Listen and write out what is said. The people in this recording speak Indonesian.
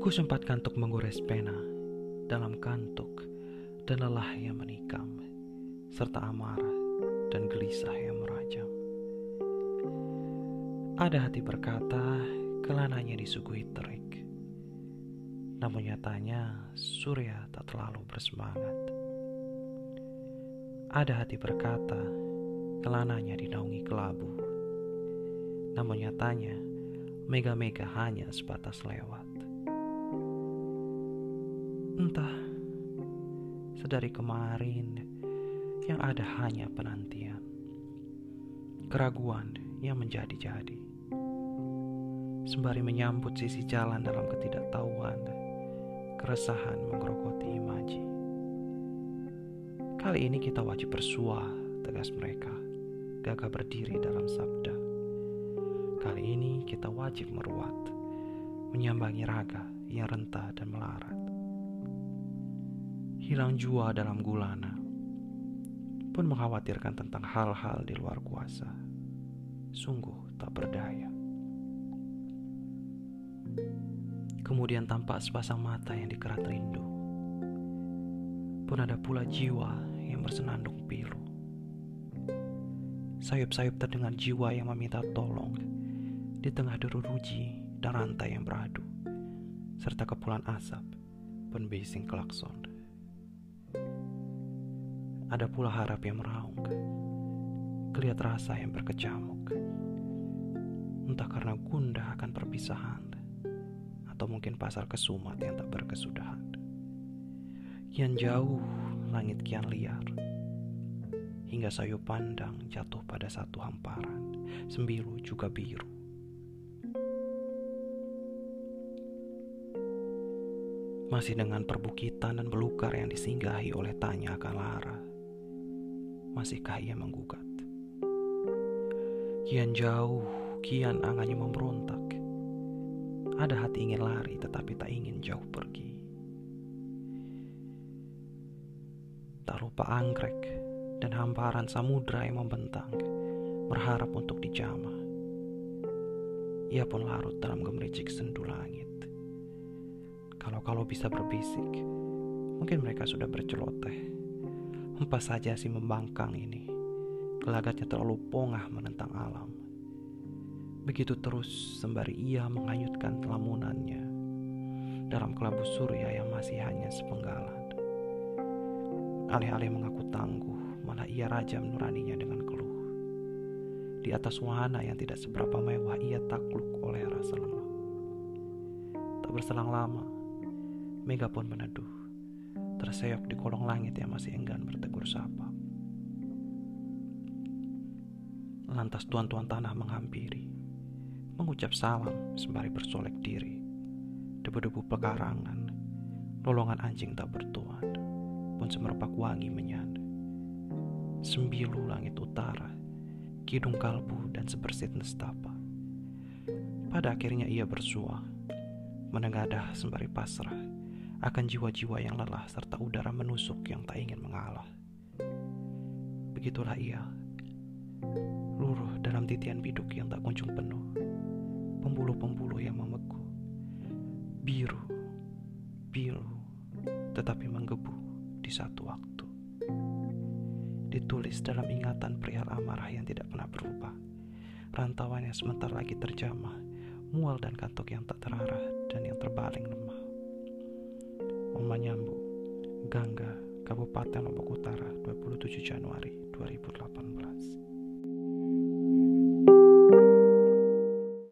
Ku sempat kantuk menggores pena dalam kantuk dan lelah yang menikam, serta amarah dan gelisah yang merajam. Ada hati berkata, kelananya disuguhi terik. Namun nyatanya, surya tak terlalu bersemangat. Ada hati berkata, kelananya dinaungi kelabu. Namun nyatanya, mega-mega hanya sebatas lewat. Entah, sedari kemarin yang ada hanya penantian, keraguan yang menjadi-jadi. Sembari menyambut sisi jalan dalam ketidaktahuan, keresahan menggerogoti imaji. Kali ini kita wajib bersuah, tegas mereka, gagah berdiri dalam sabda. Kali ini kita wajib meruat, menyambangi raga yang rentah dan melarat hilang jua dalam gulana, pun mengkhawatirkan tentang hal-hal di luar kuasa. Sungguh tak berdaya. Kemudian tampak sepasang mata yang dikerat rindu. Pun ada pula jiwa yang bersenandung pilu. Sayup-sayup terdengar jiwa yang meminta tolong di tengah deru ruji dan rantai yang beradu, serta kepulan asap pun bising klakson. Ada pula harap yang meraung, kelihat rasa yang berkecamuk. Entah karena gundah akan perpisahan, atau mungkin pasar kesumat yang tak berkesudahan. Kian jauh, langit kian liar, hingga sayu pandang jatuh pada satu hamparan, sembilu juga biru. Masih dengan perbukitan dan belukar yang disinggahi oleh tanya akan lara masihkah ia menggugat? Kian jauh, kian angannya memberontak. Ada hati ingin lari tetapi tak ingin jauh pergi. Tak lupa anggrek dan hamparan samudra yang membentang, berharap untuk dijamah. Ia pun larut dalam gemericik sendu langit. Kalau-kalau bisa berbisik, mungkin mereka sudah berceloteh Hempas saja si membangkang ini. Gelagatnya terlalu pongah menentang alam. Begitu terus sembari ia menghanyutkan lamunannya dalam kelabu surya yang masih hanya sepenggalan. Alih-alih mengaku tangguh, malah ia raja menuraninya dengan keluh. Di atas wahana yang tidak seberapa mewah, ia takluk oleh rasa lemah. Tak berselang lama, Mega pun meneduh terseok di kolong langit yang masih enggan bertegur sapa. Lantas tuan-tuan tanah menghampiri, mengucap salam sembari bersolek diri. Debu-debu pekarangan, lolongan anjing tak bertuan, pun semerbak wangi menyanda. Sembilu langit utara, kidung kalbu dan sebersit nestapa. Pada akhirnya ia bersuah, menengadah sembari pasrah akan jiwa-jiwa yang lelah serta udara menusuk yang tak ingin mengalah. Begitulah ia, luruh dalam titian biduk yang tak kunjung penuh, pembuluh-pembuluh yang membeku, biru, biru, tetapi menggebu di satu waktu. Ditulis dalam ingatan perihal amarah yang tidak pernah berubah, rantauan yang sebentar lagi terjamah, mual dan kantuk yang tak terarah dan yang terbaling lemah. Omanyambu, Gangga, Kabupaten Lombok Utara, 27 Januari 2018.